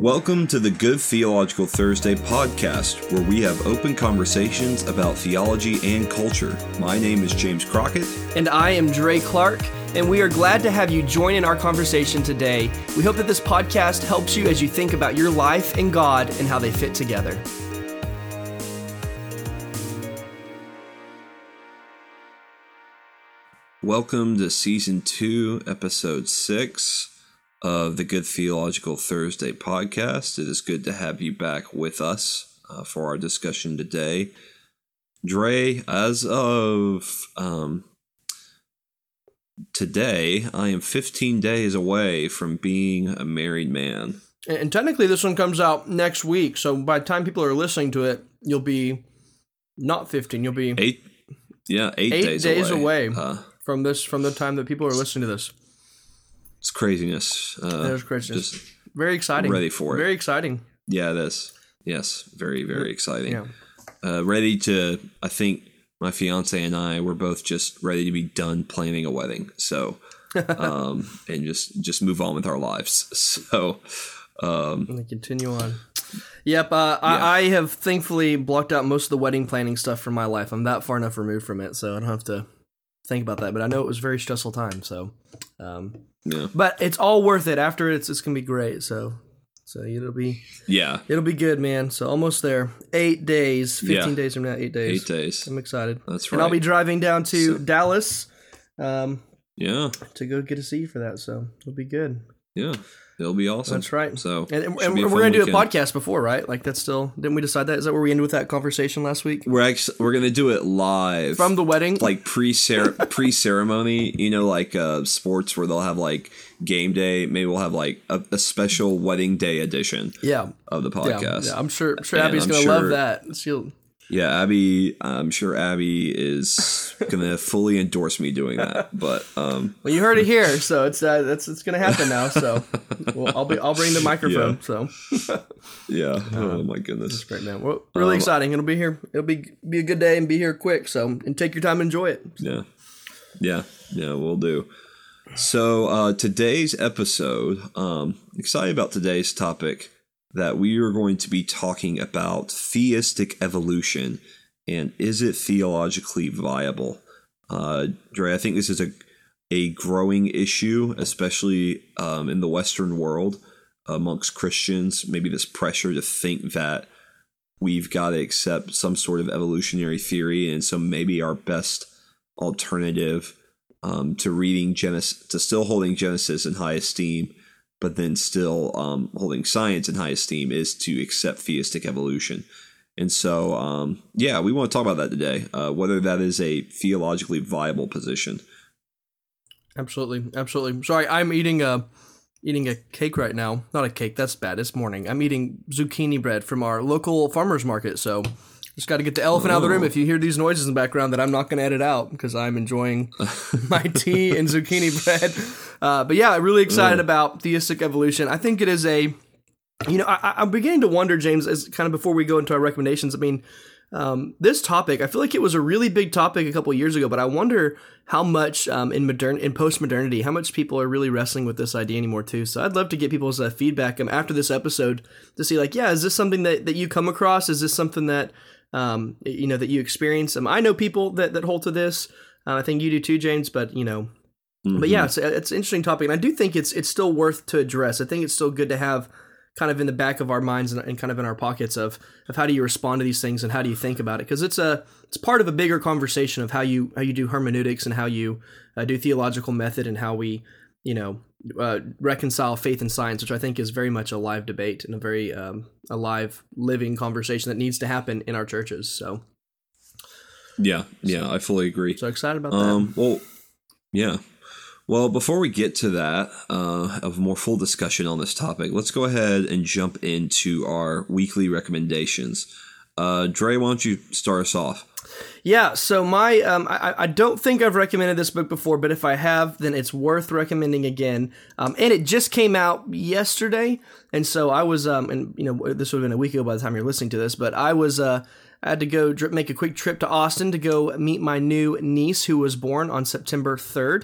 Welcome to the Good Theological Thursday podcast, where we have open conversations about theology and culture. My name is James Crockett. And I am Dre Clark, and we are glad to have you join in our conversation today. We hope that this podcast helps you as you think about your life and God and how they fit together. Welcome to season two, episode six of the Good Theological Thursday podcast. It is good to have you back with us uh, for our discussion today. Dre, as of um, today, I am 15 days away from being a married man. And technically, this one comes out next week. So by the time people are listening to it, you'll be not 15. You'll be eight. Yeah, eight, eight days, days, away, away uh, from this from the time that people are listening to this. It's craziness. Uh, There's craziness. Just very exciting. Ready for it. Very exciting. Yeah, it is. Yes, very very exciting. Yeah. Uh, ready to. I think my fiance and I were both just ready to be done planning a wedding. So, um, and just just move on with our lives. So, um, and continue on. Yep, uh, yeah. I, I, have thankfully blocked out most of the wedding planning stuff from my life. I'm that far enough removed from it, so I don't have to think about that. But I know it was a very stressful time, so um, yeah. But it's all worth it. After it's it's gonna be great. So so it'll be yeah it'll be good, man. So almost there. Eight days, fifteen yeah. days from now. Eight days. Eight days. I'm excited. That's right. And I'll be driving down to so, Dallas. Um, yeah. To go get a seat for that, so it'll be good. Yeah. It'll be awesome. That's right. So, and, and, and we're going to do a podcast before, right? Like that's still. Didn't we decide that? Is that where we ended with that conversation last week? We're actually we're going to do it live from the wedding, like pre pre ceremony. You know, like uh, sports where they'll have like game day. Maybe we'll have like a, a special wedding day edition. Yeah. Of the podcast. Yeah, yeah. I'm sure. I'm sure Abby's going to sure, love that. She'll yeah, Abby. I'm sure Abby is gonna fully endorse me doing that. But um, well, you heard it here, so it's uh, that's it's gonna happen now. So well, I'll be I'll bring the microphone. Yeah. So yeah. Oh my goodness, that's great, man. Well, really um, exciting. It'll be here. It'll be be a good day and be here quick. So and take your time, and enjoy it. Yeah, yeah, yeah. We'll do. So uh, today's episode, um, excited about today's topic that we are going to be talking about theistic evolution and is it theologically viable? Uh, Dre, I think this is a a growing issue, especially um, in the Western world amongst Christians. Maybe this pressure to think that we've got to accept some sort of evolutionary theory, and so maybe our best alternative um, to reading Genesis, to still holding Genesis in high esteem, but then still um, holding science in high esteem is to accept theistic evolution. And so, um, yeah, we want to talk about that today, uh, whether that is a theologically viable position. Absolutely, absolutely. Sorry, I'm eating a eating a cake right now. Not a cake, that's bad. It's morning. I'm eating zucchini bread from our local farmers market. So just got to get the elephant out of the room. If you hear these noises in the background, that I'm not going to edit out because I'm enjoying my tea and zucchini bread. Uh, but yeah, I'm really excited oh. about theistic evolution. I think it is a, you know, I, am beginning to wonder, James, as kind of before we go into our recommendations. I mean, um, this topic, I feel like it was a really big topic a couple years ago, but I wonder how much um, in modern in post modernity, how much people are really wrestling with this idea anymore too. So I'd love to get people's uh, feedback um, after this episode to see like, yeah, is this something that, that you come across? Is this something that um, you know that you experience. Um, I know people that that hold to this. Uh, I think you do too, James. But you know, mm-hmm. but yeah, it's, it's an interesting topic, and I do think it's it's still worth to address. I think it's still good to have kind of in the back of our minds and, and kind of in our pockets of of how do you respond to these things and how do you think about it because it's a it's part of a bigger conversation of how you how you do hermeneutics and how you uh, do theological method and how we you know uh, reconcile faith and science, which I think is very much a live debate and a very um, a live, living conversation that needs to happen in our churches. So, yeah, yeah, so, I fully agree. So excited about um, that. Well, yeah. Well, before we get to that, uh, of more full discussion on this topic, let's go ahead and jump into our weekly recommendations. Uh, Dre, why don't you start us off? Yeah, so my um, I, I don't think I've recommended this book before, but if I have, then it's worth recommending again. Um, and it just came out yesterday, and so I was um, and you know this would have been a week ago by the time you're listening to this, but I was uh, I had to go make a quick trip to Austin to go meet my new niece who was born on September 3rd.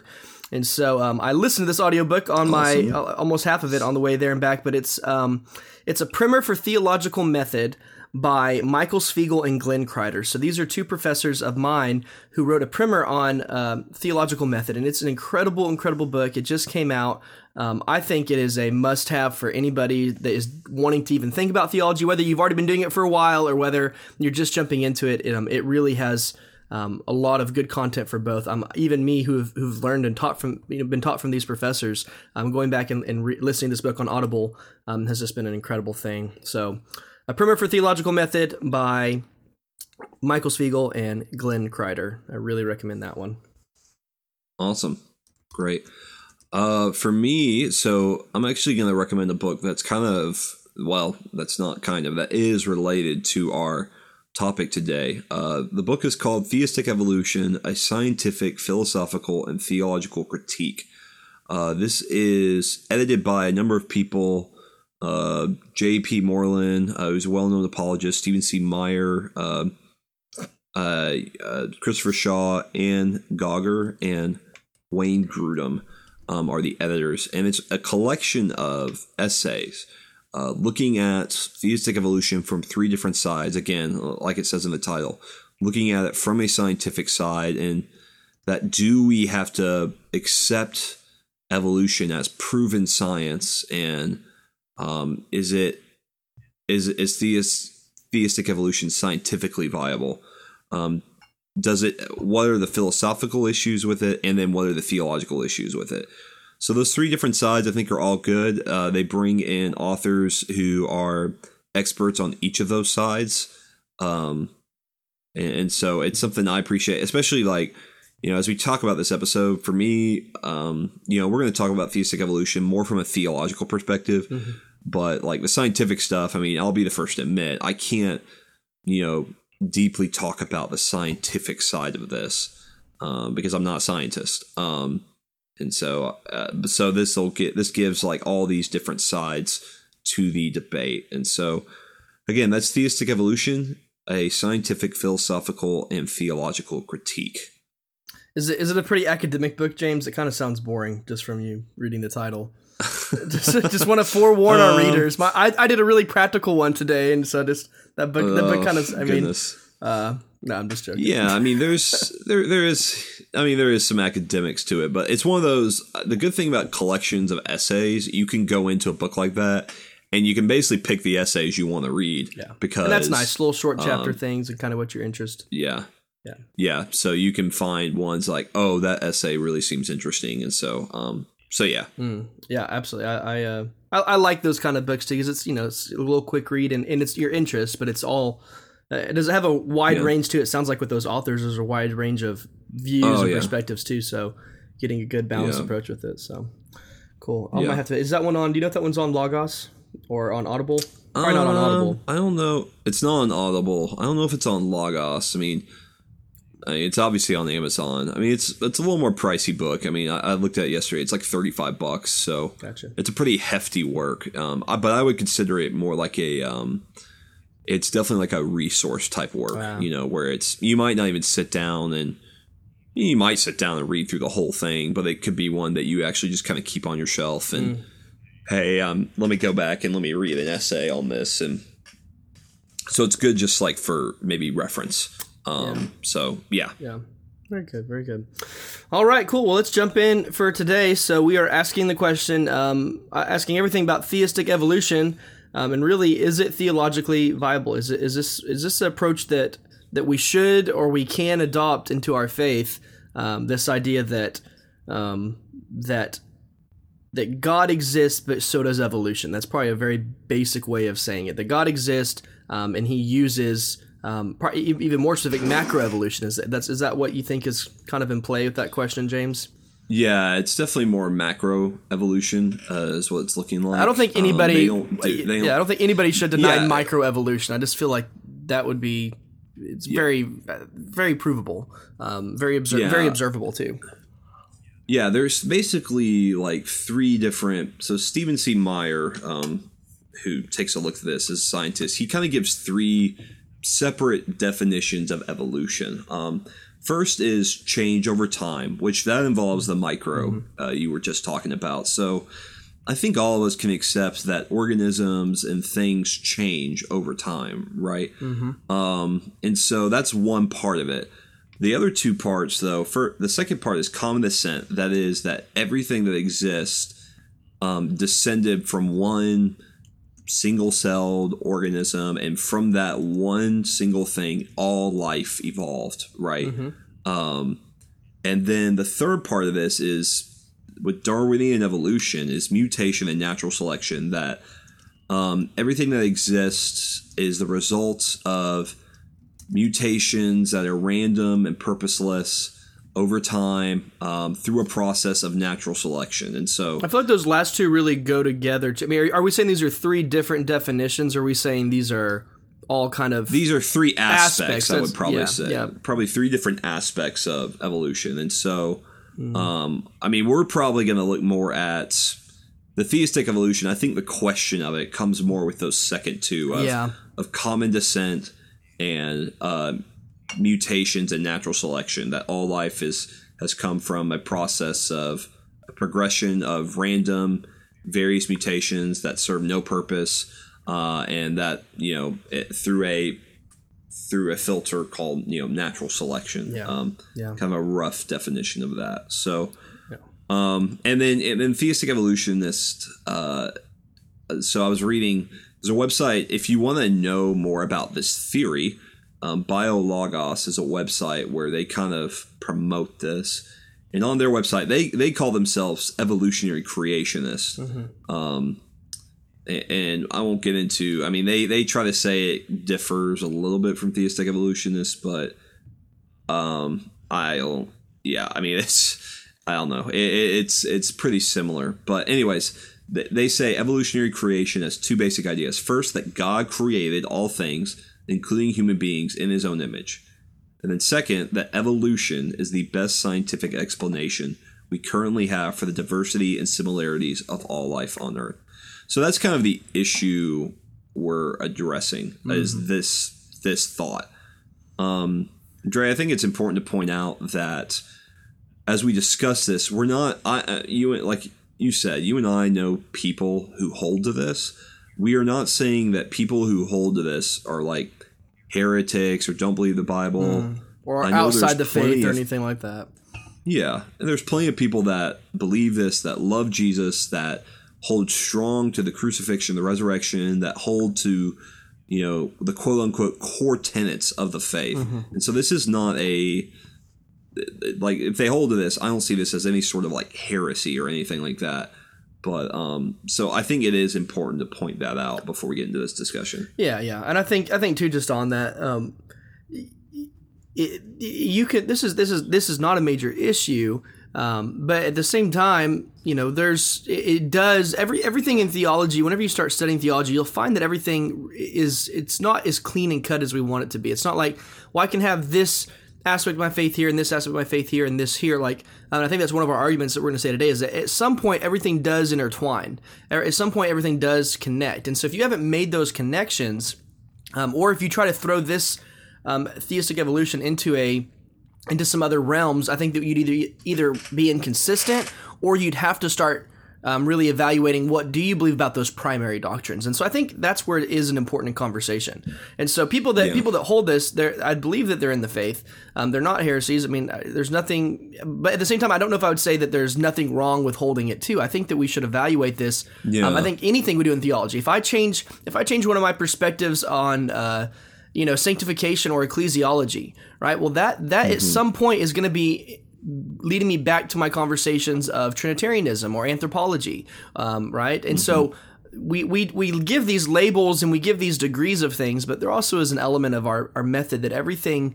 And so um, I listened to this audiobook on my Awesome. uh, almost half of it on the way there and back, but it's um, it's a primer for theological method by Michael Svigel and Glenn Kreider. So these are two professors of mine who wrote a primer on um, theological method, and it's an incredible, incredible book. It just came out. Um, I think it is a must-have for anybody that is wanting to even think about theology, whether you've already been doing it for a while or whether you're just jumping into it. It, um, it really has um, a lot of good content for both. Um, even me, who've who've learned and taught from you know been taught from these professors, um, going back and, and re- listening to this book on Audible um, has just been an incredible thing. So, a primer for theological method by Michael Svigel and Glenn Kreider. I really recommend that one. Awesome. Great. Uh, for me, so I'm actually going to recommend a book that's kind of, well, that's not kind of, that is related to our topic today. Uh, the book is called Theistic Evolution A Scientific, Philosophical, and Theological Critique. Uh, this is edited by a number of people. Uh, J.P. Moreland, uh, who's a well known apologist, Stephen C. Meyer, uh, uh, Christopher Shaw, Ann Gauger, and Wayne Grudem um, are the editors, and it's a collection of essays uh, looking at theistic evolution from three different sides. Again, like it says in the title, looking at it from a scientific side, and that do we have to accept evolution as proven science, and um, is it is is theist, theistic evolution scientifically viable? Um, does it what are the philosophical issues with it and then what are the theological issues with it? So those three different sides i think are all good. Uh, they bring in authors who are experts on each of those sides. Um, and, and so it's something i appreciate especially like you know as we talk about this episode for me um, you know we're going to talk about theistic evolution more from a theological perspective Mhm. but like the scientific stuff i mean i'll be the first to admit i can't you know deeply talk about the scientific side of this um, because I'm not a scientist. Um, and so, uh, so this will get this gives like all these different sides to the debate. And so, again, that's theistic evolution, a scientific, philosophical, and theological critique. Is it is it a pretty academic book, James? It kind of sounds boring just from you reading the title. just, just want to forewarn our Um, readers. My I, I did a really practical one today, and so just that book that book Oh, kind of. I mean, uh, no, I'm just joking. Yeah, I mean, there's there there is, I mean, there is some academics to it, but it's one of those. The good thing about collections of essays, you can go into a book like that, and you can basically pick the essays you want to read. Yeah. because and that's nice. Little short chapter um, things and kind of what your interest. Yeah, Yeah. yeah. So you can find ones like, oh, that essay really seems interesting, and so, um, so yeah, Mm, yeah, absolutely. I I, uh, I I like those kind of books too because it's you know it's a little quick read and, and it's your interest, but it's all. Uh, it does have a wide Yeah. range to it. Sounds like with those authors, there's a wide range of views Oh, and yeah. perspectives too. So getting a good balanced Yeah. approach with it. So cool. I might have to. Is that one on? Do you know if that one's on Logos or on Audible? Probably not on Um, Audible. I don't know. It's not on Audible. I don't know if it's on Logos. I mean, I mean, it's obviously on Amazon. I mean, it's it's a little more pricey book. I mean, I, I looked at it yesterday. It's like thirty five bucks. So Gotcha. it's a pretty hefty work. Um, I, but I would consider it more like a. Um, it's definitely like a resource type work. Wow. You know, where it's you might not even sit down and. You might sit down and read through the whole thing, but it could be one that you actually just kind of keep on your shelf and Mm. hey, um, let me go back and let me read an essay on this, and so it's good just like for maybe reference. Um, so yeah, Yeah. Very good. Very good. All right. Cool. Well, let's jump in for today. So we are asking the question, um, uh, asking everything about theistic evolution, um, and really, is it theologically viable? Is it is this is this an approach that that we should or we can adopt into our faith? Um, this idea that um, that that God exists, but so does evolution. That's probably a very basic way of saying it. That God exists, um, and He uses um, even more specific macroevolution. Is that, that's is that what you think is kind of in play with that question, James? yeah, it's definitely more macro evolution uh, is what it's looking like. I don't think Um, anybody. they don't do- they don't- yeah, I don't think anybody should deny Yeah. microevolution. I just feel like that would be. It's very, very provable. Um, very obser- Yeah. very observable too. Yeah, there's basically like three different. So Stephen C. Meyer, um, who takes a look at this as a scientist, he kind of gives three separate definitions of evolution. Um, First is change over time, which that involves the micro Mm-hmm. uh, you were just talking about. So I think all of us can accept that organisms and things change over time, right? Mm-hmm. Um, and so that's one part of it. The other two parts, though, for the second part is common descent. That is that everything that exists um, descended from one single-celled organism, and from that one single thing, all life evolved, right? Um, and then the third part of this is with Darwinian evolution is mutation and natural selection. That um, everything that exists is the result of mutations that are random and purposeless over time um, through a process of natural selection. And so, I feel like those last two really go together. I mean, are, are we saying these are three different definitions? Or are we saying these are all kind of these are three aspects, Aspects, I would probably yeah, say. yeah. Probably three different aspects of evolution. And so, Mm-hmm. um, I mean, we're probably going to look more at the theistic evolution. I think the question of it comes more with those second two of, Yeah. of common descent and uh, mutations and natural selection. That all life is has come from a process of a progression of random various mutations that serve no purpose, uh, and that you know it, through a through a filter called you know natural selection. Yeah. Um, Yeah. kind of a rough definition of that. So, um, and then and then theistic evolutionist. Uh, so I was reading. There's a website if you want to know more about this theory. Um, BioLogos is a website where they kind of promote this, and on their website they they call themselves evolutionary creationists. Um, and I won't get into. I mean, they they try to say it differs a little bit from theistic evolutionists, but um, I don't. Yeah, I mean, it's I don't know. It- it's it's pretty similar, but anyways, they say evolutionary creation has two basic ideas. First, that God created all things, including human beings, in His own image, and then second, that evolution is the best scientific explanation we currently have for the diversity and similarities of all life on Earth. So that's kind of the issue we're addressing is this this thought. Um, Dre, I think it's important to point out that as we discuss this, we're not. I you like you said, you and I know people who hold to this. We are not saying that people who hold to this are like heretics or don't believe the Bible. Hmm. or outside the faith or of- anything like that. Yeah, and there's plenty of people that believe this, that love Jesus, that hold strong to the crucifixion, the resurrection, that hold to, you know, the quote unquote core tenets of the faith. Mm-hmm. And so this is not a like if they hold to this, I don't see this as any sort of like heresy or anything like that. But um, so I think it is important to point that out before we get into this discussion. Yeah, yeah, and I think I think too. Just on that, um, it, you could. This is this is this is not a major issue, um, but at the same time, you know, there's it, it does every everything in theology. Whenever you start studying theology, you'll find that everything is it's not as clean and cut as we want it to be. It's not like well, I can have this aspect of my faith here and this aspect of my faith here and this here like and i think that's one of our arguments that we're going to say today is that at some point everything does intertwine. At some point everything does connect. And so if you haven't made those connections um, or if you try to throw this um, theistic evolution into a into some other realms, I think that you'd either either be inconsistent or you'd have to start um, really evaluating what do you believe about those primary doctrines. And so I think that's where it is an important conversation. And so people that Yeah. people that hold this, they're, I believe that they're in the faith. Um, they're not heresies. I mean, uh, there's nothing. But at the same time, I don't know if I would say that there's nothing wrong with holding it too. I think that we should evaluate this. Yeah. Um, I think anything we do in theology. If I change, if I change one of my perspectives on. Uh, you know sanctification or ecclesiology right well that that at some point is going to be leading me back to my conversations of trinitarianism or anthropology um, right and so we, we we give these labels and we give these degrees of things but there also is an element of our, our method that everything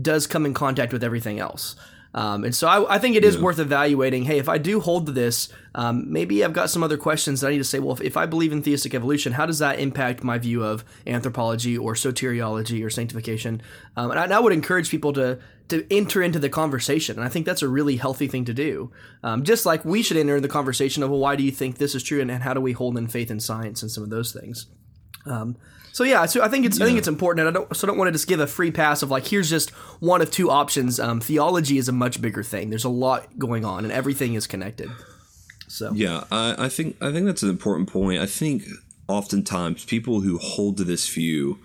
does come in contact with everything else um, and so I, I think it is worth evaluating. Hey, if I do hold to this, um, maybe I've got some other questions that I need to say. Well, if, if I believe in theistic evolution, how does that impact my view of anthropology or soteriology or sanctification? Um, and, I, and I would encourage people to to enter into the conversation, and I think that's a really healthy thing to do. Um, just like we should enter the conversation of, well, why do you think this is true, and, and how do we hold in faith and science and some of those things. Um, so yeah, so I think it's I think it's important, and I don't so I don't want to just give a free pass of like here's just one of two options. Um, theology is a much bigger thing. There's a lot going on, and everything is connected. So Yeah, I, I think I think that's an important point. I think oftentimes people who hold to this view,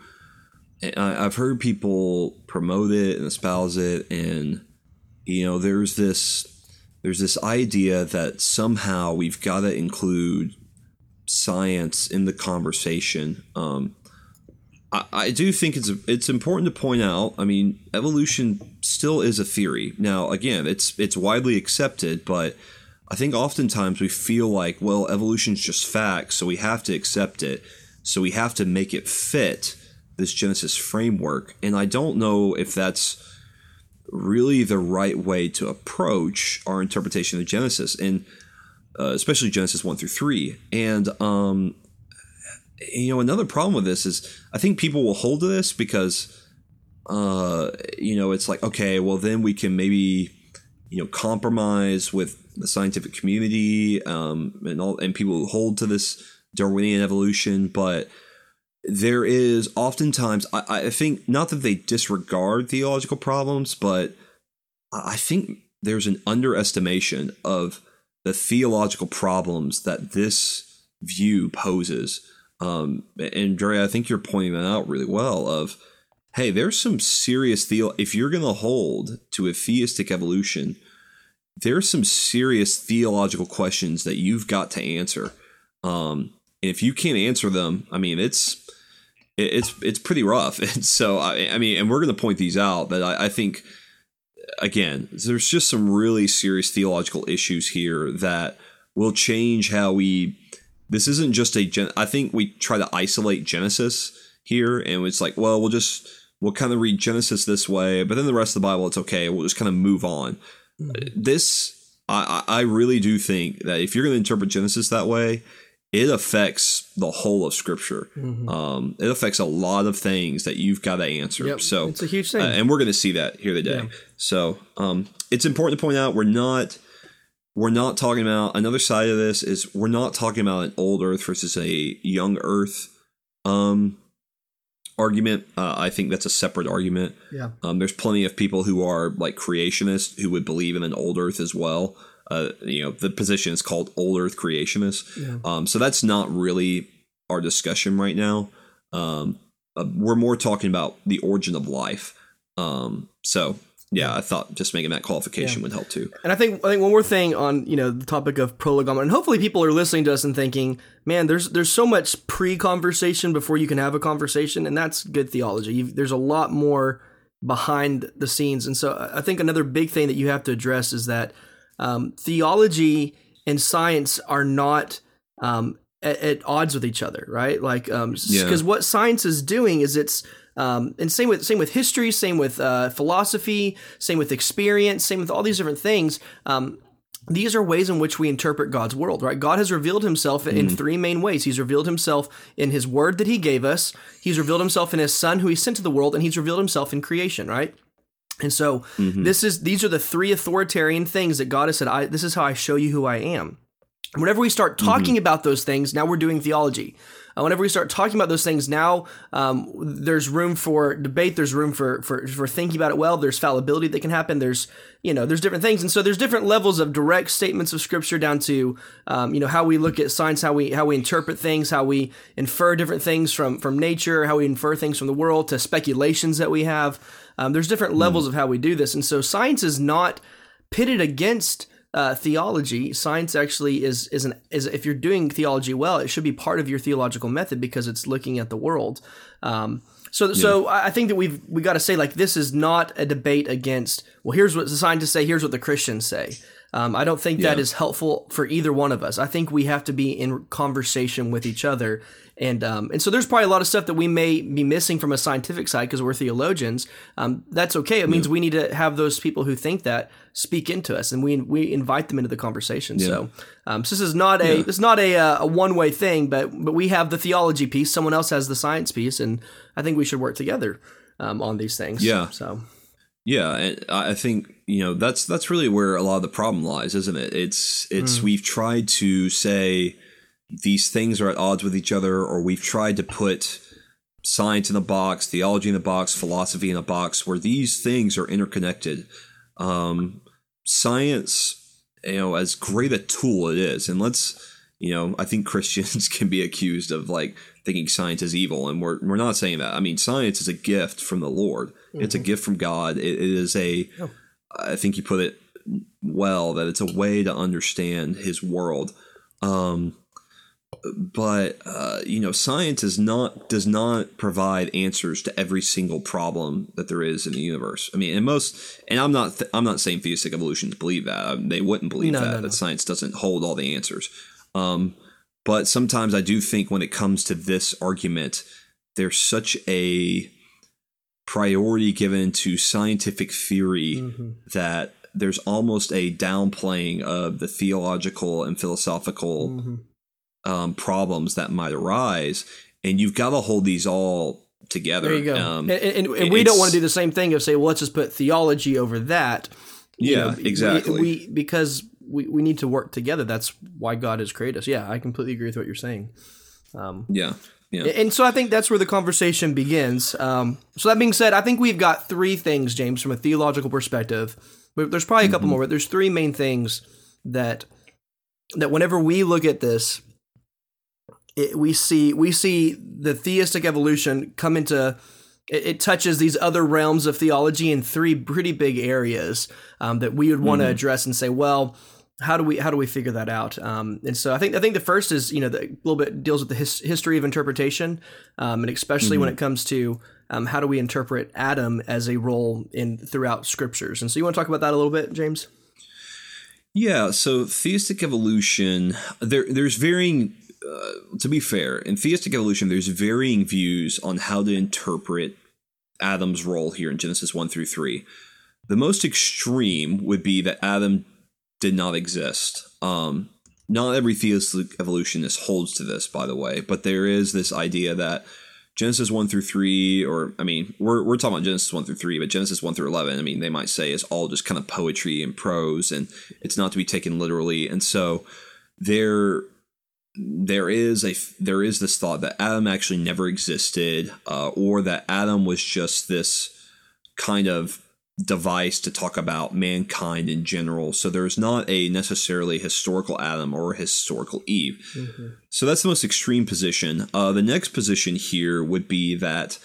I've heard people promote it and espouse it, and you know, there's this there's this idea that somehow we've got to include science in the conversation. Um, I, I do think it's it's important to point out. I mean, evolution still is a theory. Now, again, it's it's widely accepted, but I think oftentimes we feel like, well, evolution's just fact, so we have to accept it. So we have to make it fit this Genesis framework. And I don't know if that's really the right way to approach our interpretation of Genesis, and uh, especially Genesis one through three. And um, you know, another problem with this is I think people will hold to this because uh, you know it's like okay, well then we can maybe you know compromise with the scientific community um, and all and people who hold to this Darwinian evolution, but there is oftentimes I, I think not that they disregard theological problems, but I think there's an underestimation of the theological problems that this view poses. Um, and Dre, I think you're pointing that out really well. Of hey, there's some serious theo. If you're going to hold to a theistic evolution, there's some serious theological questions that you've got to answer. Um, and if you can't answer them, I mean, it's it's it's pretty rough. And so I, I mean, and we're going to point these out, but I, I think again, there's just some really serious theological issues here that will change how we. This isn't just a. Gen, I think we try to isolate Genesis here, and it's like, well, we'll just we'll kind of read Genesis this way, but then the rest of the Bible, it's okay. We'll just kind of move on. Mm-hmm. This, I, I really do think that if you're going to interpret Genesis that way, it affects the whole of Scripture. Mm-hmm. Um, it affects a lot of things that you've got to answer. Yep, so it's a huge thing, uh, and we're going to see that here today. Yeah. So um, it's important to point out we're not we're not talking about another side of this is we're not talking about an old Earth versus a young Earth um, argument. Uh, I think that's a separate argument. Yeah. Um, there's plenty of people who are like creationists who would believe in an old Earth as well. Uh, you know, the position is called old Earth creationist. Yeah. Um, so that's not really our discussion right now. Um, uh, we're more talking about the origin of life. Um, so yeah, I thought just making that qualification yeah. would help too. And I think I think one more thing on you know the topic of prolegomena, and hopefully people are listening to us and thinking, man, there's there's so much pre-conversation before you can have a conversation, and that's good theology. You've, there's a lot more behind the scenes, and so I think another big thing that you have to address is that um, theology and science are not um, at, at, odds with each other, right? Like, because um, yeah. what science is doing is it's um, and same with same with history, same with uh, philosophy, same with experience, same with all these different things. Um, these are ways in which we interpret God's world, right? God has revealed himself in mm. three main ways. He's revealed himself in his word that he gave us, he's revealed himself in his son who he sent to the world, and he's revealed himself in creation, right? And so mm-hmm. this is these are the three authoritarian things that God has said, I, this is how I show you who I am. whenever we start talking mm-hmm. about those things, now we're doing theology. Uh, whenever we start talking about those things, now um, there's room for debate. There's room for, for for thinking about it well. There's fallibility that can happen. There's you know there's different things, and so there's different levels of direct statements of Scripture down to um, you know how we look at science, how we how we interpret things, how we infer different things from from nature, how we infer things from the world to speculations that we have. Um, there's different levels mm. of how we do this, and so science is not pitted against uh, theology. Science actually is is an is if you're doing theology well, it should be part of your theological method because it's looking at the world. Um, so, yeah. so I think that we've we got to say like this is not a debate against. Well, here's what the scientists say. Here's what the Christians say. Um, I don't think yeah. that is helpful for either one of us. I think we have to be in conversation with each other and um, and so there's probably a lot of stuff that we may be missing from a scientific side because we're theologians. Um, that's okay. It means yeah. we need to have those people who think that speak into us, and we we invite them into the conversation. Yeah. So, um, so this is not a yeah. this is not a uh, a one way thing, but but we have the theology piece. Someone else has the science piece, and I think we should work together um, on these things. Yeah. So. Yeah, and I think you know that's that's really where a lot of the problem lies, isn't it? It's it's mm. we've tried to say these things are at odds with each other, or we've tried to put science in a box, theology in a box, philosophy in a box, where these things are interconnected. Um, science, you know, as great a tool it is, and let's, you know, I think Christians can be accused of like thinking science is evil, and we're we're not saying that. I mean, science is a gift from the Lord. Mm-hmm. It's a gift from God. it, it is a. Oh. I think you put it well that it's a way to understand His world. Um, but uh, you know science is not does not provide answers to every single problem that there is in the universe i mean and most and i'm not th- i'm not saying theistic evolutions believe that I mean, they wouldn't believe no, that no, no. that science doesn't hold all the answers um, but sometimes i do think when it comes to this argument there's such a priority given to scientific theory mm-hmm. that there's almost a downplaying of the theological and philosophical mm-hmm um, problems that might arise, and you've got to hold these all together. There you go. Um, and, and, and we don't want to do the same thing of say, well, let's just put theology over that. You yeah, know, exactly. We, we, because we, we need to work together. That's why God has created us. Yeah, I completely agree with what you're saying. Um, yeah. Yeah. And so I think that's where the conversation begins. Um, so that being said, I think we've got three things, James, from a theological perspective. There's probably a couple mm-hmm. more, but there's three main things that that whenever we look at this, it, we see we see the theistic evolution come into it, it, touches these other realms of theology in three pretty big areas um, that we would want to mm-hmm. address and say, well, how do we how do we figure that out? Um, and so I think I think the first is you know the, a little bit deals with the his, history of interpretation, um, and especially mm-hmm. when it comes to um, how do we interpret Adam as a role in throughout scriptures. And so you want to talk about that a little bit, James? Yeah. So theistic evolution, there there's varying uh, to be fair, in theistic evolution, there's varying views on how to interpret Adam's role here in Genesis 1 through 3. The most extreme would be that Adam did not exist. Um, not every theistic evolutionist holds to this, by the way, but there is this idea that Genesis 1 through 3, or, I mean, we're, we're talking about Genesis 1 through 3, but Genesis 1 through 11, I mean, they might say is all just kind of poetry and prose, and it's not to be taken literally. And so there there is a there is this thought that Adam actually never existed, uh, or that Adam was just this kind of device to talk about mankind in general. So there's not a necessarily historical Adam or historical Eve. Mm-hmm. So that's the most extreme position. Uh, the next position here would be that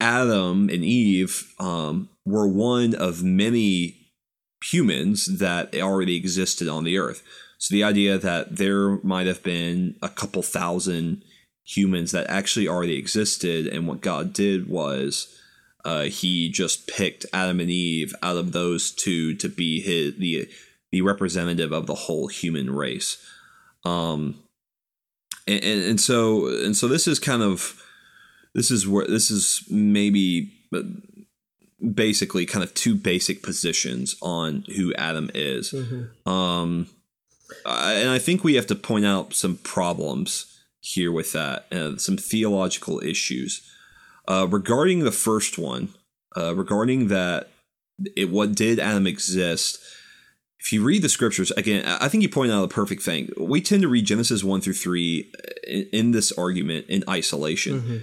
Adam and Eve um, were one of many humans that already existed on the earth. So the idea that there might have been a couple thousand humans that actually already existed, and what God did was uh, He just picked Adam and Eve out of those two to be his the the representative of the whole human race. Um, and, and, and so and so this is kind of this is where this is maybe uh, basically kind of two basic positions on who Adam is. Mm-hmm. Um, uh, and I think we have to point out some problems here with that, uh, some theological issues. Uh, regarding the first one, uh, regarding that, it what did Adam exist? If you read the scriptures again, I think you point out a perfect thing. We tend to read Genesis one through three in, in this argument in isolation. Mm-hmm.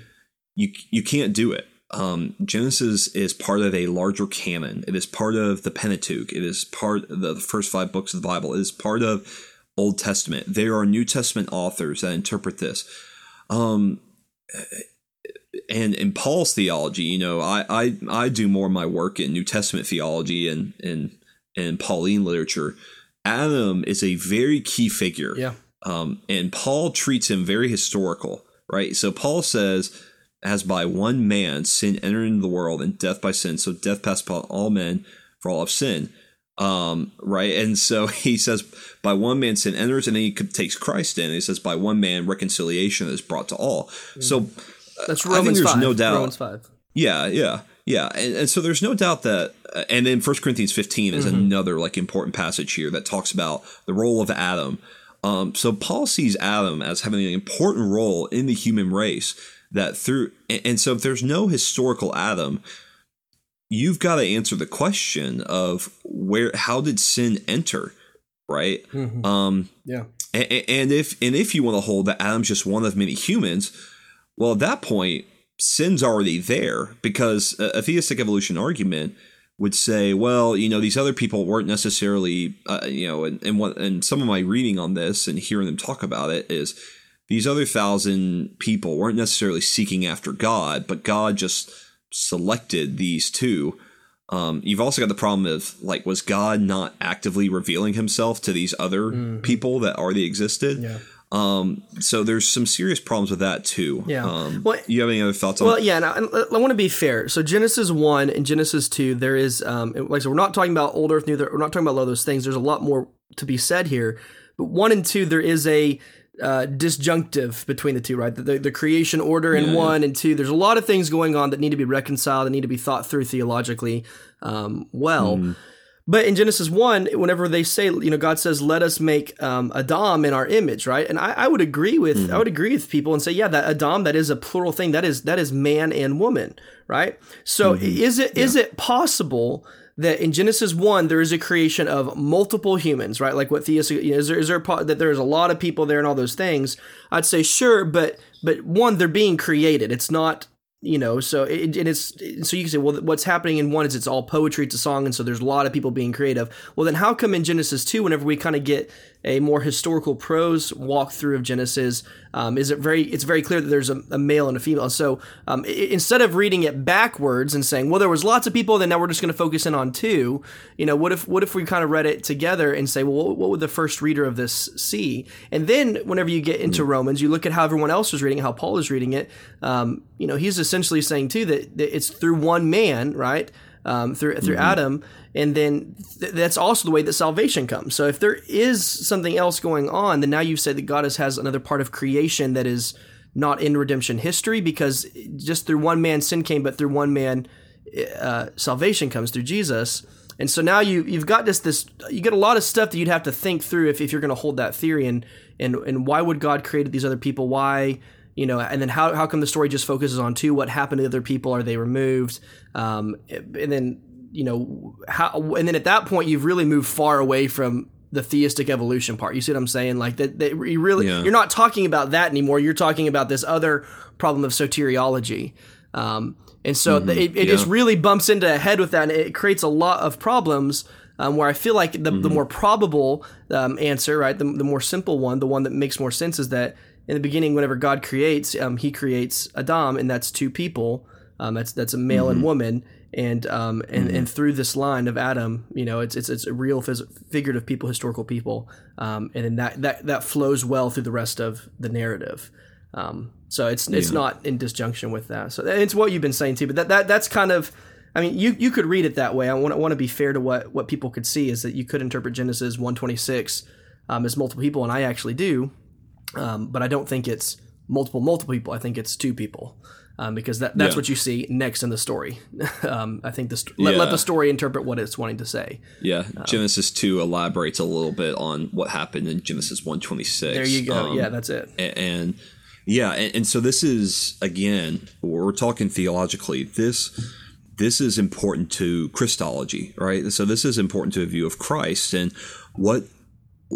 You you can't do it. Um, Genesis is part of a larger canon. It is part of the Pentateuch. It is part of the first five books of the Bible. It is part of Old Testament. There are New Testament authors that interpret this. Um, and in Paul's theology, you know, I, I I do more of my work in New Testament theology and and and Pauline literature. Adam is a very key figure. Yeah. Um, and Paul treats him very historical, right? So Paul says as by one man sin entered into the world and death by sin. So death passed upon all men for all of sin um, right? And so he says by one man sin enters and then he takes christ in and he says by one man reconciliation is brought to all. Mm. so that's romans I think there's 5. no doubt romans 5 yeah yeah yeah. And, and so there's no doubt that uh, and then 1 corinthians 15 is mm-hmm. another like important passage here that talks about the role of adam. Um, so paul sees adam as having an important role in the human race that through and so if there's no historical Adam, you've got to answer the question of where how did sin enter? right? Mm-hmm. Um, yeah. And, and if and if you want to hold that Adam's just one of many humans, well, at that point, sin's already there because a, a theistic evolution argument would say, well, you know, these other people weren't necessarily, uh, you know, and, and what, and some of my reading on this and hearing them talk about it is these other thousand people weren't necessarily seeking after God, but God just selected these two. Um, you've also got the problem of like, was God not actively revealing Himself to these other mm-hmm. people that already existed? Yeah. Um, so there's some serious problems with that too. Yeah. Um, well, you have any other thoughts on? Well, that? yeah. I, I want to be fair. So Genesis one and Genesis two, there is, um, like I said, we're not talking about old Earth, neither. We're not talking about all those things. There's a lot more to be said here. But one and two, there is a uh, disjunctive between the two, right? The, the creation order in yeah, one and two. There's a lot of things going on that need to be reconciled and need to be thought through theologically um, well. Mm. But in Genesis 1, whenever they say, you know, God says, let us make um, Adam in our image, right? And I, I would agree with, mm-hmm. I would agree with people and say, yeah, that Adam, that is a plural thing. That is, that is man and woman, right? So mm-hmm. is it, yeah. is it possible that in Genesis 1, there is a creation of multiple humans, right? Like what Theus, you know, is there, is there a, that there's a lot of people there and all those things? I'd say sure, but, but one, they're being created. It's not, you know so it, it is so you can say well what's happening in one is it's all poetry it's a song and so there's a lot of people being creative well then how come in genesis 2 whenever we kind of get a more historical prose walkthrough of Genesis, um, is it very it's very clear that there's a, a male and a female. So um, it, instead of reading it backwards and saying, well, there was lots of people, then now we're just going to focus in on two. You know, what if what if we kind of read it together and say, well, what, would the first reader of this see? And then whenever you get into mm-hmm. Romans, you look at how everyone else is reading, how Paul is reading it. Um, you know, he's essentially saying too that, that it's through one man, right? Um, through through mm-hmm. Adam, and then th- that's also the way that salvation comes. So if there is something else going on, then now you've said that God has, has another part of creation that is not in redemption history because just through one man sin came, but through one man uh, salvation comes through Jesus. And so now you you've got this this you get a lot of stuff that you'd have to think through if, if you're going to hold that theory and and and why would God create these other people? Why you know, and then how how come the story just focuses on two? What happened to the other people? Are they removed? Um, and then you know how and then at that point you've really moved far away from the theistic evolution part. You see what I'm saying? Like that, that you really yeah. you're not talking about that anymore. You're talking about this other problem of soteriology. Um, and so mm-hmm. it, it yeah. just really bumps into a head with that, and it creates a lot of problems. Um, where I feel like the, mm-hmm. the more probable um, answer, right, the, the more simple one, the one that makes more sense, is that in the beginning, whenever God creates, um, He creates Adam, and that's two people. Um, that's that's a male mm-hmm. and woman, and um and, mm-hmm. and through this line of Adam, you know, it's it's it's a real phys- figurative people, historical people, um, and then that that that flows well through the rest of the narrative. Um, so it's it's not in disjunction with that. So it's what you've been saying too, but that, that that's kind of. I mean, you, you could read it that way. I want, want to be fair to what, what people could see is that you could interpret Genesis 126 um, as multiple people, and I actually do, um, but I don't think it's multiple multiple people. I think it's two people um, because that, that's yeah. what you see next in the story. um, I think this let, yeah. let, the story interpret what it's wanting to say. Yeah, um, Genesis two elaborates a little bit on what happened in Genesis one twenty six. There you go. Um, yeah, that's it. And, and yeah, and, and, so this is again we're talking theologically. This this is important to Christology, right? So this is important to a view of Christ and what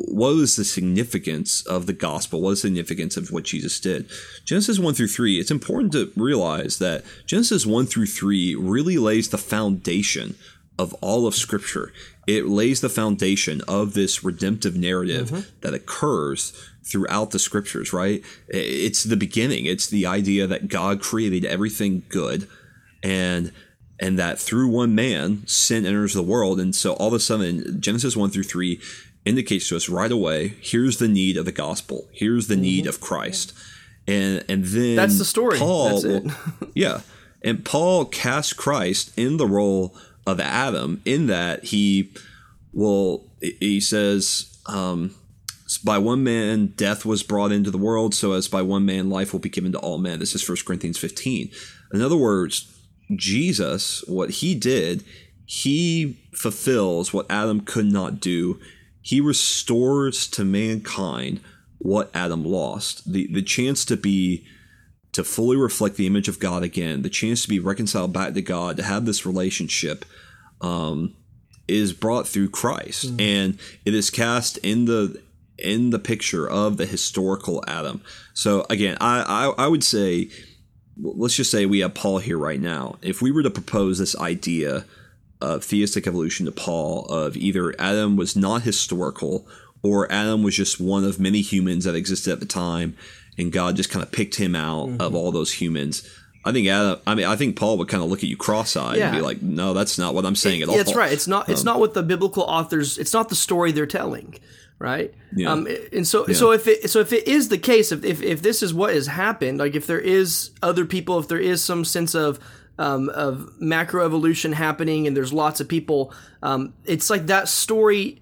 what is the significance of the gospel? What is the significance of what Jesus did? Genesis 1 through 3, it's important to realize that Genesis 1 through 3 really lays the foundation of all of Scripture. It lays the foundation of this redemptive narrative mm-hmm. that occurs throughout the Scriptures, right? It's the beginning. It's the idea that God created everything good and and that through one man sin enters the world and so all of a sudden genesis 1 through 3 indicates to us right away here's the need of the gospel. Here's the mm-hmm. need of christ. And and then that's the story. Paul will, yeah. And paul casts christ in the role of adam in that he will he says um, by one man death was brought into the world so as by one man life will be given to all men. This is 1 corinthians 15 in other words jesus what he did he fulfills what adam could not do he restores to mankind what Adam lost the, the chance to be to fully reflect the image of God again, the chance to be reconciled back to God, to have this relationship. Um, is brought through Christ, mm-hmm. and it is cast in the in the picture of the historical Adam. So again, I, I, I would say, let's just say we have Paul here right now. If we were to propose this idea of theistic evolution to Paul, of either Adam was not historical or Adam was just one of many humans that existed at the time, and God just kind of picked him out mm-hmm. of all those humans. I think Adam, I mean, I think Paul would kind of look at you cross-eyed yeah. and be like, "No, that's not what I'm saying it, at all." That's right. It's not. It's um, not what the biblical authors. It's not the story they're telling right? Yeah. Um, and so, yeah. so if it, so if it is the case, if, if, if this is what has happened, like if there is other people, if there is some sense of, um, of macroevolution happening and there's lots of people, um, it's like that story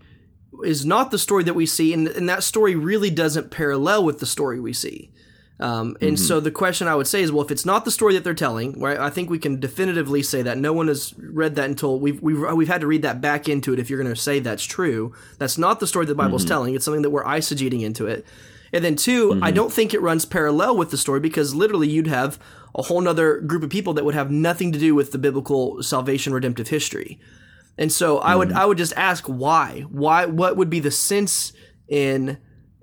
is not the story that we see. And, and that story really doesn't parallel with the story we see. Um, and mm-hmm. so the question I would say is, well, if it's not the story that they're telling, right? I think we can definitively say that no one has read that until we've we've, we've had to read that back into it. If you're going to say that's true, that's not the story that the Bible's mm-hmm. telling. It's something that we're eisegeting into it. And then 2 mm-hmm. I don't think it runs parallel with the story because literally you'd have a whole nother group of people that would have nothing to do with the biblical salvation redemptive history. And so I would mm-hmm. I would just ask why why what would be the sense in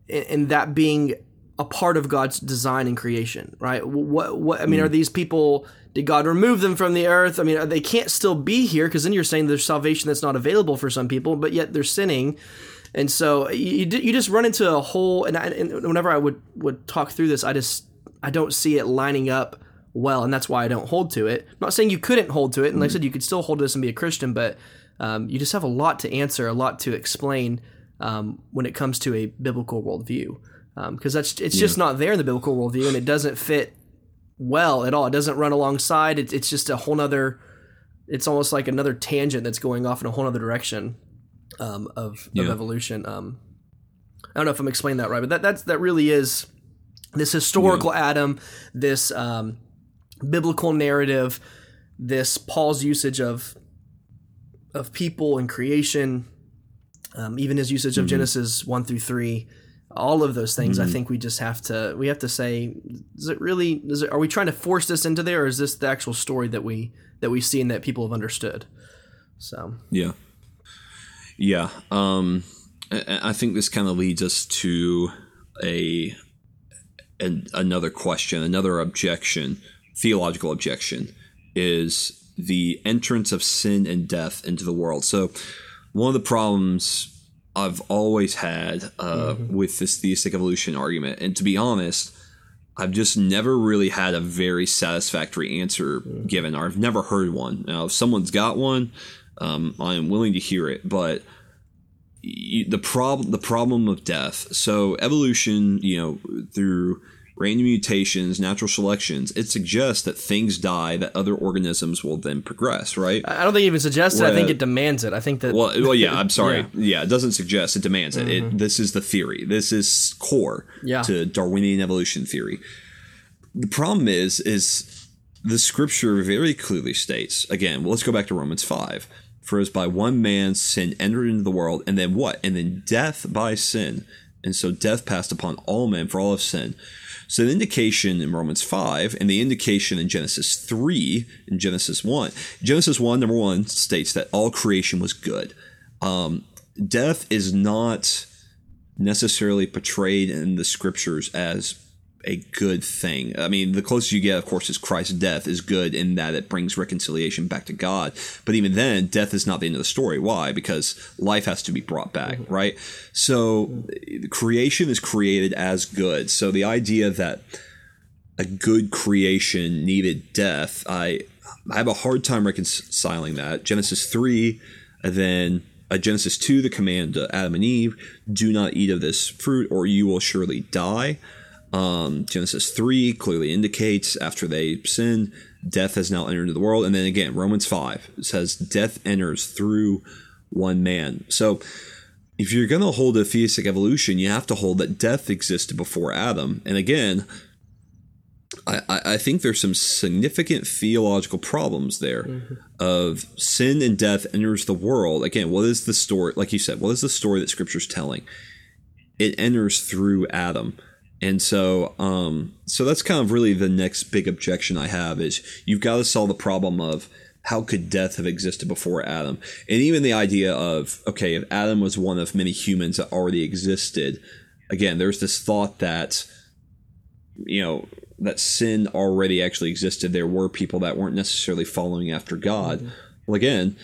in that being a part of God's design and creation, right? What what I mean, mm. are these people? Did God remove them from the earth? I mean, they can't still be here because then you're saying there's salvation that's not available for some people, but yet they're sinning, and so you you just run into a whole. And, I, and whenever I would would talk through this, I just I don't see it lining up well, and that's why I don't hold to it. I'm not saying you couldn't hold to it, and like I mm. said, you could still hold this and be a Christian, but um, you just have a lot to answer, a lot to explain um, when it comes to a biblical worldview because um, that's it's yeah. just not there in the biblical worldview, and it doesn't fit well at all. It doesn't run alongside. It, it's just a whole nother. It's almost like another tangent that's going off in a whole other direction um, of, yeah. of evolution. Um, I don't know if I'm explaining that right, but that that's that really is this historical yeah. Adam, this um, biblical narrative, this Paul's usage of of people and creation, um, even his usage of mm-hmm. Genesis one through three all of those things mm-hmm. i think we just have to we have to say is it really is it are we trying to force this into there or is this the actual story that we that we see and that people have understood so yeah yeah um i think this kind of leads us to a, a another question another objection theological objection is the entrance of sin and death into the world so one of the problems I've always had uh, mm-hmm. with this theistic evolution argument. And to be honest, I've just never really had a very satisfactory answer mm-hmm. given, or I've never heard one. Now, if someone's got one, um, I am willing to hear it. But the problem, the problem of death. So evolution, you know, through random mutations, natural selections, it suggests that things die that other organisms will then progress, right? I don't think it even suggests it. I think it demands it. I think that. Well, well yeah, I'm sorry. yeah. yeah. it doesn't suggest, it demands it. Mm-hmm. it. This is the theory. This is core yeah. to Darwinian evolution theory. The problem is, is the scripture very clearly states, again, well, let's go back to Romans 5. For as by one man sin entered into the world, and then what? And then death by sin. And so death passed upon all men for all of sin. So the indication in Romans 5 and the indication in Genesis 3 and Genesis 1. Genesis 1, number 1, states that all creation was good. Um, death is not necessarily portrayed in the scriptures as a good thing. I mean, the closest you get, of course, is Christ's death is good in that it brings reconciliation back to God. But even then, death is not the end of the story. Why? Because life has to be brought back, mm-hmm. right? So creation is created as good. So the idea that a good creation needed death, I I have a hard time reconciling that. Genesis 3, and then uh, Genesis 2, the command to Adam and Eve, do not eat of this fruit or you will surely die. Um, Genesis 3 clearly indicates after they sin, death has now entered into the world. And then again, Romans 5 says death enters through one man. So if you're going to hold a theistic evolution, you have to hold that death existed before Adam. And again, I, I think there's some significant theological problems there mm-hmm. of sin and death enters the world. Again, what is the story? Like you said, what is the story that Scripture's telling? It enters through Adam. And so, um, so that's kind of really the next big objection I have is you've got to solve the problem of how could death have existed before Adam? And even the idea of, okay, if Adam was one of many humans that already existed, again, there's this thought that, you know, that sin already actually existed. There were people that weren't necessarily following after God. Mm-hmm. Well, again,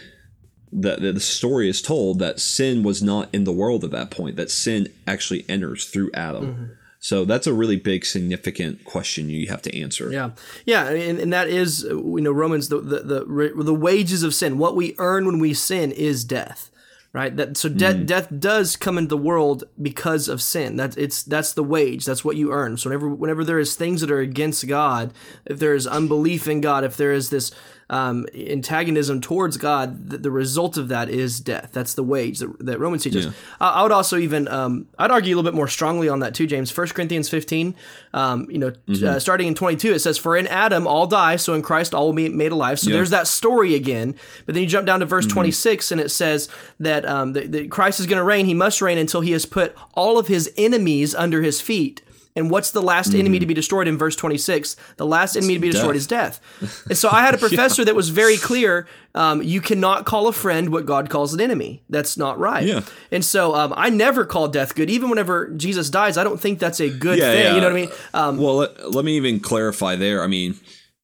the, the story is told that sin was not in the world at that point, that sin actually enters through Adam. Mm-hmm. So that's a really big, significant question you have to answer. Yeah, yeah, and, and that is you know Romans the, the the the wages of sin, what we earn when we sin, is death right? That so de- mm. death does come into the world because of sin. That's it's that's the wage. That's what you earn. So whenever whenever there is things that are against god if there is unbelief in god if there is this um, antagonism towards God, the, the, result of that is death. That's the wage that, that Romans teaches. Yeah. I, I, would also even, um, I'd argue a little bit more strongly on that too, James. 1 Corinthians 15, um, you know, mm-hmm. uh, starting in 22, it says, For in Adam all die, so in Christ all will be made alive. So yeah. there's that story again. But then you jump down to verse mm-hmm. 26, and it says that, um, that, that Christ is going to reign. He must reign until he has put all of his enemies under his feet. And what's the last mm-hmm. enemy to be destroyed in verse 26? The last enemy to be destroyed death. is death. And so I had a professor yeah. that was very clear um, you cannot call a friend what God calls an enemy. That's not right. Yeah. And so um, I never call death good. Even whenever Jesus dies, I don't think that's a good yeah, thing. Yeah. You know what I mean? Um, well, let, let me even clarify there. I mean,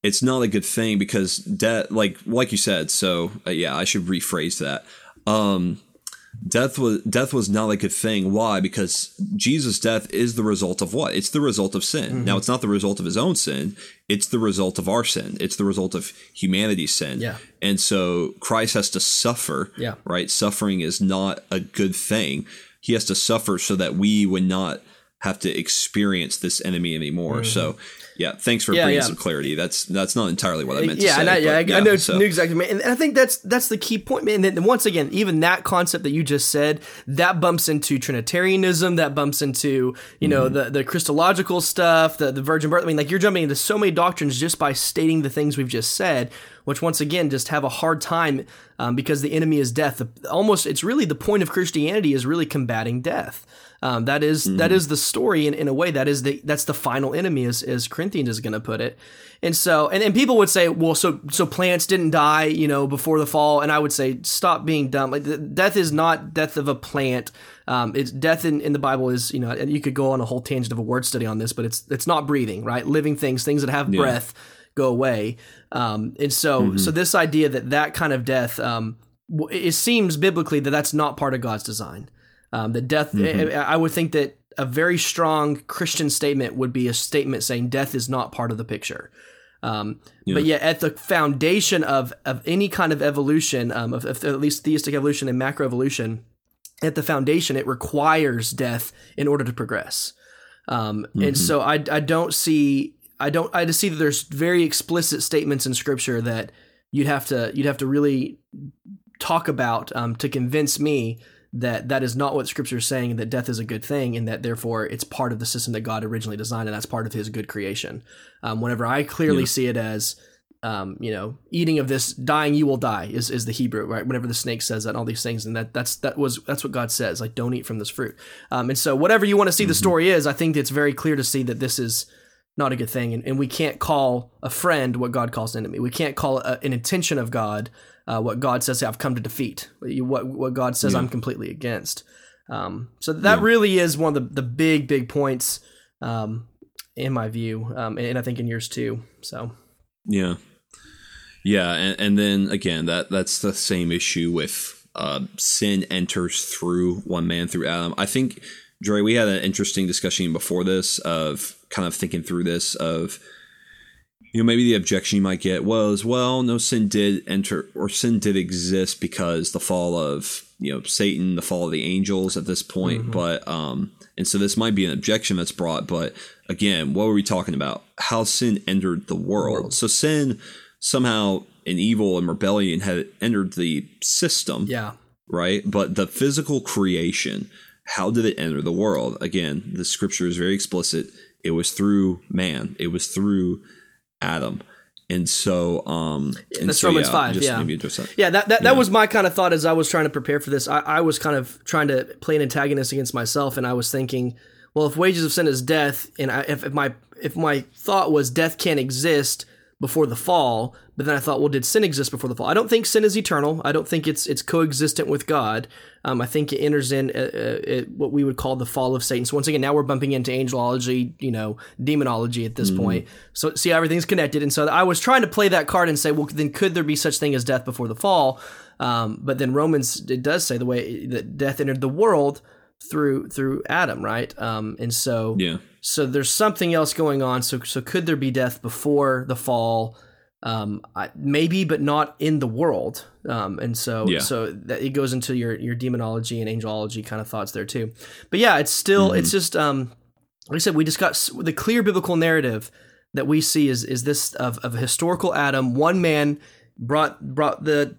it's not a good thing because death, like like you said. So uh, yeah, I should rephrase that. Um, death was death was not like a good thing. Why? Because Jesus' death is the result of what? It's the result of sin. Mm-hmm. Now, it's not the result of his own sin. It's the result of our sin. It's the result of humanity's sin. Yeah. And so Christ has to suffer. Yeah. Right. Suffering is not a good thing. He has to suffer so that we would not have to experience this enemy anymore. Mm-hmm. So yeah, thanks for yeah, bringing yeah. some clarity. That's that's not entirely what I meant yeah, to say. I, yeah, yeah, I know so. exactly. And I think that's that's the key point. And then once again, even that concept that you just said, that bumps into Trinitarianism, that bumps into, you know, mm-hmm. the, the Christological stuff, the, the virgin birth. I mean, like you're jumping into so many doctrines just by stating the things we've just said, which once again just have a hard time um, because the enemy is death. Almost, it's really the point of Christianity is really combating death. Um, that is, mm. that is the story in, in a way. That is the that's the final enemy, as, as Corinthians is going to put it. And so, and, and people would say, well, so so plants didn't die, you know, before the fall. And I would say, stop being dumb. Like the, death is not death of a plant. Um, it's death in, in the Bible is, you know, and you could go on a whole tangent of a word study on this, but it's it's not breathing, right? Living things, things that have yeah. breath, go away. Um, and so, mm-hmm. so this idea that that kind of death, um, it seems biblically that that's not part of God's design. Um, the death, mm-hmm. I would think that a very strong Christian statement would be a statement saying death is not part of the picture. Um, yeah. But yet, at the foundation of, of any kind of evolution, um, of, of, at least theistic evolution and macroevolution, at the foundation, it requires death in order to progress. Um, mm-hmm. And so, I, I don't see, I don't, I just see that there's very explicit statements in Scripture that you'd have to, you'd have to really talk about um, to convince me that that is not what scripture is saying that death is a good thing and that therefore it's part of the system that god originally designed and that's part of his good creation um, whenever i clearly yeah. see it as um, you know eating of this dying you will die is, is the hebrew right whenever the snake says that and all these things and that that's that was that's what god says like don't eat from this fruit um, and so whatever you want to see mm-hmm. the story is i think it's very clear to see that this is not a good thing and, and we can't call a friend what god calls an enemy we can't call a, an intention of god uh, what God says I've come to defeat, what what God says yeah. I'm completely against. Um, so that yeah. really is one of the, the big big points um, in my view, um, and I think in yours too. So yeah, yeah, and, and then again that that's the same issue with uh, sin enters through one man through Adam. I think Dre, we had an interesting discussion before this of kind of thinking through this of you know, maybe the objection you might get was, well, no sin did enter or sin did exist because the fall of, you know, Satan, the fall of the angels at this point. Mm-hmm. But, um, and so this might be an objection that's brought. But again, what were we talking about? How sin entered the world. world. So sin somehow in evil and rebellion had entered the system. Yeah. Right. But the physical creation, how did it enter the world? Again, the scripture is very explicit. It was through man, it was through Adam. And so, um, and that's so, Romans yeah, five. Yeah, yeah. That that, yeah. was my kind of thought as I was trying to prepare for this. I, I was kind of trying to play an antagonist against myself, and I was thinking, well, if wages of sin is death, and I, if, if my if my thought was death can't exist before the fall. But then I thought, well, did sin exist before the fall? I don't think sin is eternal. I don't think it's it's coexistent with God. Um, I think it enters in uh, uh, what we would call the fall of Satan. So once again, now we're bumping into angelology, you know, demonology at this mm. point. So see, everything's connected. And so I was trying to play that card and say, well, then could there be such thing as death before the fall? Um, but then Romans it does say the way that death entered the world through through Adam, right? Um, and so yeah, so there's something else going on. So so could there be death before the fall? Um, I, maybe, but not in the world. Um, and so yeah. so that it goes into your your demonology and angelology kind of thoughts there too. But yeah, it's still mm-hmm. it's just um, like I said, we just got the clear biblical narrative that we see is is this of, of a historical Adam. One man brought brought the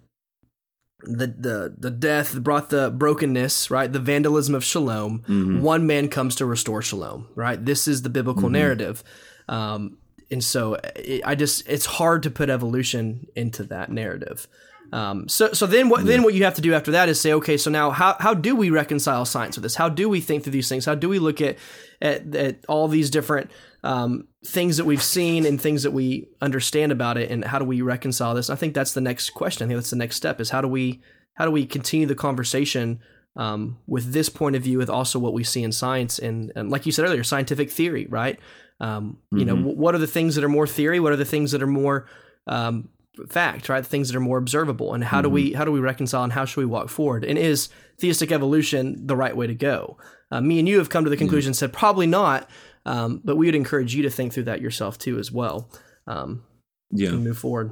the the the death brought the brokenness, right? The vandalism of shalom. Mm-hmm. One man comes to restore shalom, right? This is the biblical mm-hmm. narrative. Um, and so it, I just it's hard to put evolution into that narrative. Um, so so then what yeah. then what you have to do after that is say okay so now how how do we reconcile science with this? How do we think through these things? How do we look at at, at all these different um, things that we've seen and things that we understand about it, and how do we reconcile this? And I think that's the next question. I think that's the next step is how do we how do we continue the conversation um, with this point of view, with also what we see in science and, and like you said earlier, scientific theory, right? Um, mm-hmm. You know, mm-hmm. what are the things that are more theory? What are the things that are more um, fact? Right, the things that are more observable, and how mm-hmm. do we mm-hmm. how do we reconcile and how should we walk forward? And is theistic evolution the right way to go? Uh, me and you have come to the conclusion mm-hmm. said probably not, um, but we would encourage you to think through that yourself too, as well. Um, yeah, move forward.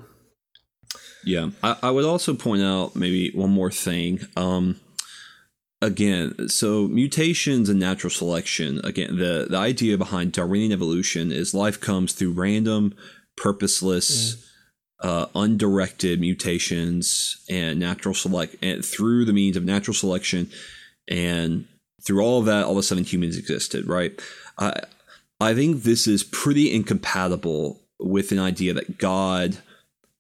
Yeah, I, I, would also point out maybe one more thing. Um, again, so mutations and natural selection. Again, the the idea behind Darwinian evolution is life comes through random, purposeless. Mm. Uh, undirected mutations and natural select and through the means of natural selection and through all of that all of a sudden humans existed right uh, I think this is pretty incompatible with an idea that God,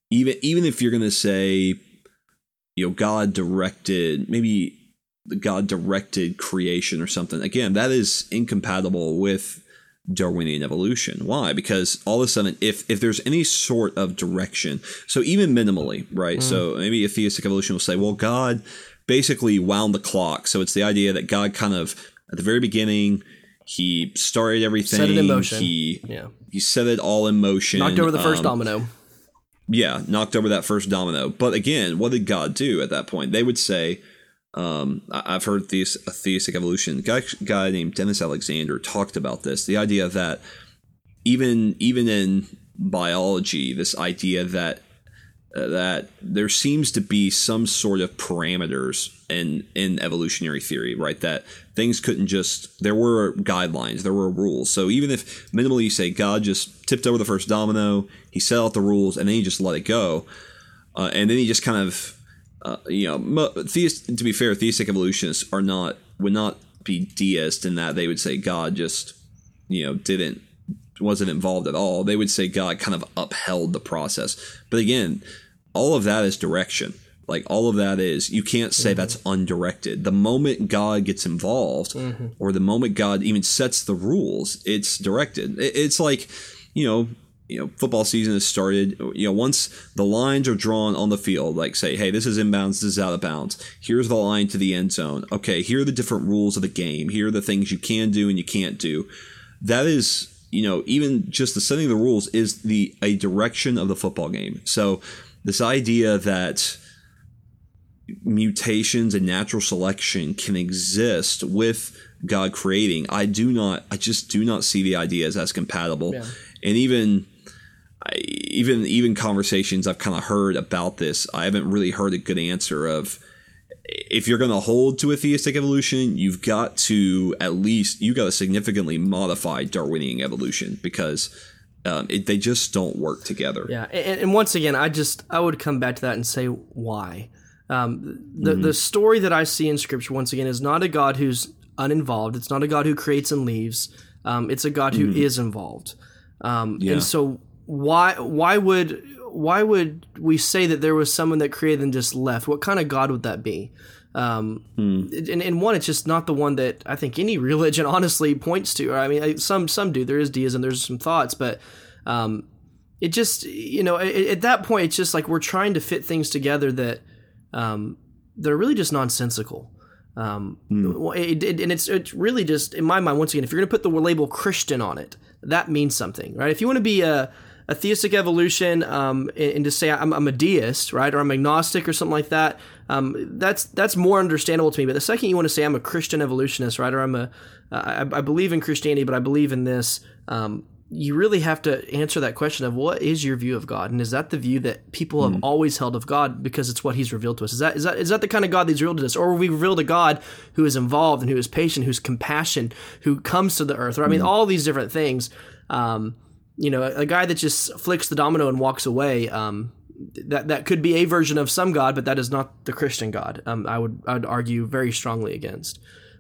even even if you're going to say, you know, God directed, maybe God directed creation or something. Again, that is incompatible with Darwinian evolution. Why? Because all of a sudden, if if there's any sort of direction, so even minimally, right? Mm. So maybe a theistic evolution will say, well, God basically wound the clock. So it's the idea that God kind of at the very beginning he started everything. Set it in motion. He yeah. He set it all in motion. Knocked over the first um, domino. Yeah, knocked over that first domino. But again, what did God do at that point? They would say, um, I've heard theist, a theistic evolution. A guy, guy named Denis Alexander talked about this. The idea that even even in biology, this idea that uh, that there seems to be some sort of parameters in in evolutionary theory, right? That things couldn't just there were guidelines, there were rules. So even if minimally you say God just tipped over the first domino, he set out the rules, and then he just let it go, uh, and then he just kind of uh, you know, theist, to be fair, theistic evolutionists are not would not be deist in that they would say God just you know didn't wasn't involved at all. They would say God kind of upheld the process. But again, all of that is direction. Like all of that is, you can't say mm-hmm. that's undirected. The moment God gets involved, mm-hmm. or the moment God even sets the rules, it's directed. It's like, you know, you know, football season has started. You know, once the lines are drawn on the field, like say, hey, this is inbounds, this is out of bounds. Here's the line to the end zone. Okay, here are the different rules of the game. Here are the things you can do and you can't do. That is, you know, even just the setting of the rules is the a direction of the football game. So this idea that mutations and natural selection can exist with God creating, I do not, I just do not see the ideas as compatible. Yeah. And even, even, even conversations I've kind of heard about this, I haven't really heard a good answer of if you're going to hold to a theistic evolution, you've got to at least, you've got to significantly modify Darwinian evolution because um, it, they just don't work together. Yeah, and, and, once again, I just I would come back to that and say why. Um, the mm-hmm. the story that I see in Scripture once again is not a God who's uninvolved. It's not a God who creates and leaves. Um, it's a God who mm-hmm. is involved. Um, yeah. And so why why would why would we say that there was someone that created and just left? What kind of God would that be? Um, hmm. and, and one, it's just not the one that I think any religion honestly points to. I mean, some some do. There is deism. There's some thoughts, but um, it just you know at, at, that point it's just like we're trying to fit things together that um, they're really just nonsensical. Um, mm. it, it, and it's it's really just in my mind once again if you're going to put the label Christian on it, that means something, right? If you want to be a a theistic evolution um, and, and, to say I'm, I'm, a deist, right, or I'm agnostic or something like that, um, that's that's more understandable to me. But the second you want to say I'm a Christian evolutionist, right, or I'm a I, I believe in Christianity, but I believe in this, um, you really have to answer that question of what is your view of God, and is that the view that people have mm. always held of God because it's what He's revealed to us? Is that is that is that the kind of God that He's revealed to us, or we revealed a God who is involved and who is patient, who's compassion, who comes to the earth? Or I mean, mm. all these different things. Um, you know, a, a, guy that just flicks the domino and walks away. Um, that that could be a version of some God, but that is not the Christian God. Um, I would I would argue very strongly against.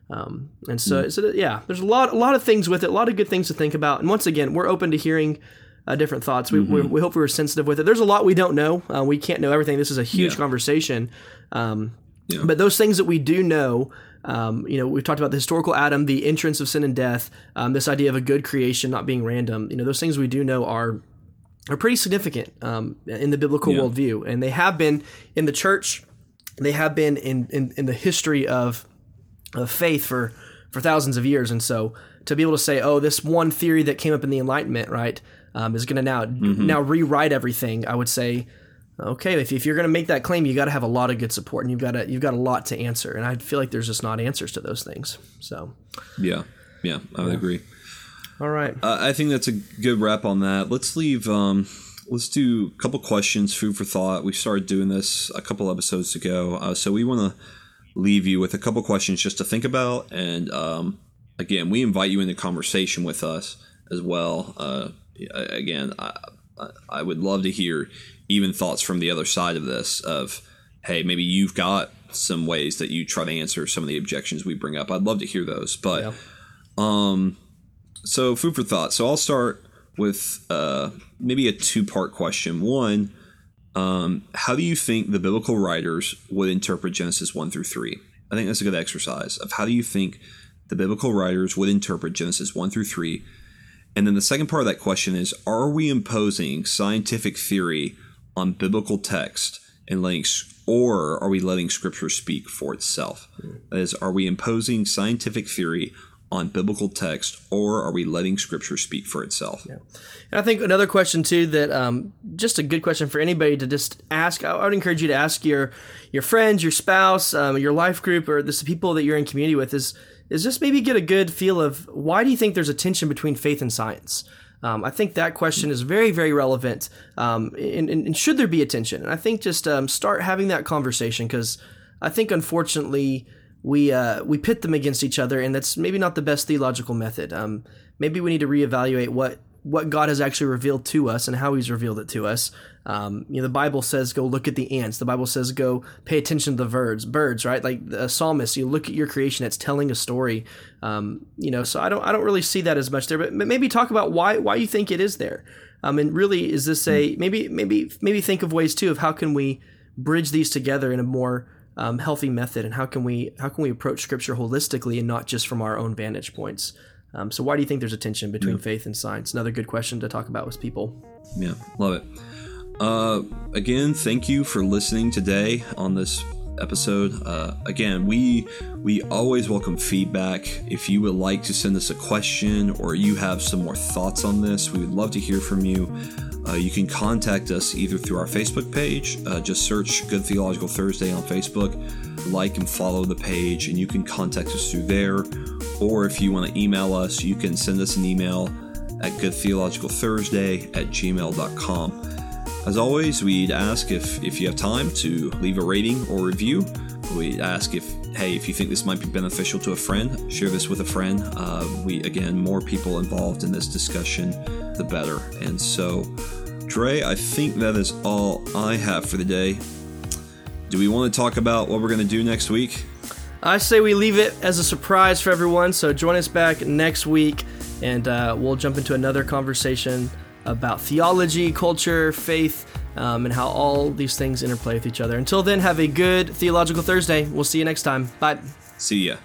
Um, and so, mm. so yeah, there's a lot, a lot of things with it, a lot of good things to think about. And once again, we're open to hearing uh, different thoughts. We, mm-hmm. we, we, hope we were sensitive with it. There's a lot we don't know. Uh, we can't know everything. This is a huge yeah. conversation. Um, yeah. But those things that we do know, um, you know, we've talked about the historical Adam, the entrance of sin and death, um, this idea of a good creation not being random. You know, those things we do know are are pretty significant um, in the biblical yeah. worldview, and they have been in the church. They have been in, in, in the history of of faith for for thousands of years, and so to be able to say, oh, this one theory that came up in the Enlightenment, right, um, is going to now mm-hmm. now rewrite everything. I would say, okay, if, if you're going to make that claim, you got to have a lot of good support, and you've got to you've got a lot to answer. And I feel like there's just not answers to those things. So, yeah, yeah, I would yeah. agree. All right, uh, I think that's a good wrap on that. Let's leave. Um, let's do a couple questions, food for thought. We started doing this a couple episodes ago, uh, so we want to leave you with a couple questions just to think about. And um, again, we invite you into conversation with us as well. Uh, again, I, I would love to hear even thoughts from the other side of this of, hey, maybe you've got some ways that you try to answer some of the objections we bring up. I'd love to hear those. But, yeah. um, so food for thought. So I'll start with uh, maybe a two part question. One, um, how do you think the biblical writers would interpret Genesis 1 through 3? I think that's a good exercise of how do you think the biblical writers would interpret Genesis 1 through 3? And then the second part of that question is Are we imposing scientific theory on biblical text and letting, or are we letting Scripture speak for itself? That is, are we imposing scientific theory on biblical text, or are we letting Scripture speak for itself? Yeah. And I think another question too that um, just a good question for anybody to just ask. I would encourage you to ask your your friends, your spouse, um, your life group, or the people that you're in community with is is just maybe get a good feel of why do you think there's a tension between faith and science. Um, I think that question is very, very relevant. Um, and, and, should there be attention? And I think just um, start having that conversation because I think unfortunately we uh, we pit them against each other, and that's maybe not the best theological method. Um, maybe we need to reevaluate what what God has actually revealed to us and how He's revealed it to us. Um, you know, the Bible says go look at the ants. The Bible says go pay attention to the birds. Birds, right? Like the psalmist, you look at your creation; it's telling a story. Um, you know, so I don't I don't really see that as much there, but maybe talk about why why you think it is there. Um, and really, is this a maybe maybe maybe think of ways too of how can we bridge these together in a more um, healthy method, and how can we how can we approach Scripture holistically and not just from our own vantage points? Um, so why do you think there's a tension between yeah. faith and science? Another good question to talk about with people. Yeah, love it. Uh, again, thank you for listening today on this episode. Uh, again, we we always welcome feedback. If you would like to send us a question or you have some more thoughts on this, we would love to hear from you. Uh, you can contact us either through our Facebook page, uh, just search Good Theological Thursday on Facebook, like and follow the page, and you can contact us through there. Or if you want to email us, you can send us an email at goodtheologicalthursday at gmail.com. As always, we'd ask if, if you have time to leave a rating or review. We'd ask if, hey, if you think this might be beneficial to a friend, share this with a friend. Uh, we, again, more people involved in this discussion, the better. And so, Dre, I think that is all I have for the day. Do we want to talk about what we're going to do next week? I say we leave it as a surprise for everyone. So join us back next week, and uh, we'll jump into another conversation about theology, culture, faith, um, and how all these things interplay with each other. Until then, have a good Theological Thursday. We'll see you next time. Bye. See ya.